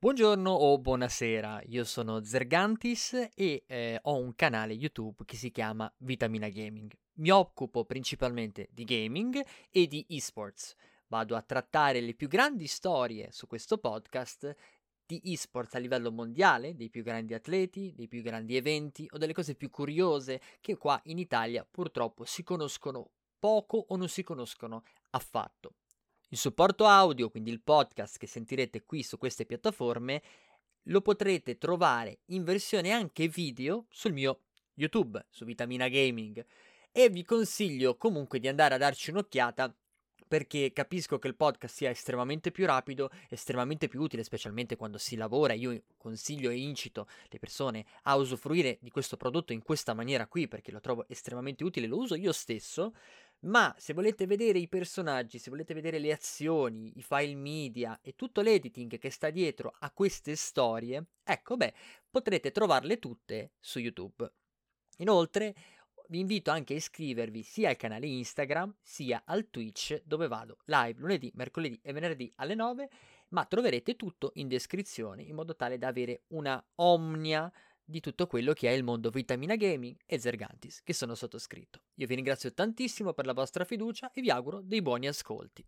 Buongiorno o buonasera, io sono Zergantis e eh, ho un canale YouTube che si chiama Vitamina Gaming. Mi occupo principalmente di gaming e di esports. Vado a trattare le più grandi storie su questo podcast di esports a livello mondiale, dei più grandi atleti, dei più grandi eventi o delle cose più curiose che qua in Italia purtroppo si conoscono poco o non si conoscono affatto. Il supporto audio, quindi il podcast che sentirete qui su queste piattaforme, lo potrete trovare in versione anche video sul mio YouTube, su Vitamina Gaming. E vi consiglio comunque di andare a darci un'occhiata perché capisco che il podcast sia estremamente più rapido, estremamente più utile, specialmente quando si lavora. Io consiglio e incito le persone a usufruire di questo prodotto in questa maniera qui perché lo trovo estremamente utile, lo uso io stesso. Ma se volete vedere i personaggi, se volete vedere le azioni, i file media e tutto l'editing che sta dietro a queste storie, ecco beh, potrete trovarle tutte su YouTube. Inoltre, vi invito anche a iscrivervi sia al canale Instagram sia al Twitch dove vado live lunedì, mercoledì e venerdì alle 9, ma troverete tutto in descrizione in modo tale da avere una omnia di tutto quello che è il mondo Vitamina Gaming e Zergantis, che sono sottoscritto. Io vi ringrazio tantissimo per la vostra fiducia e vi auguro dei buoni ascolti.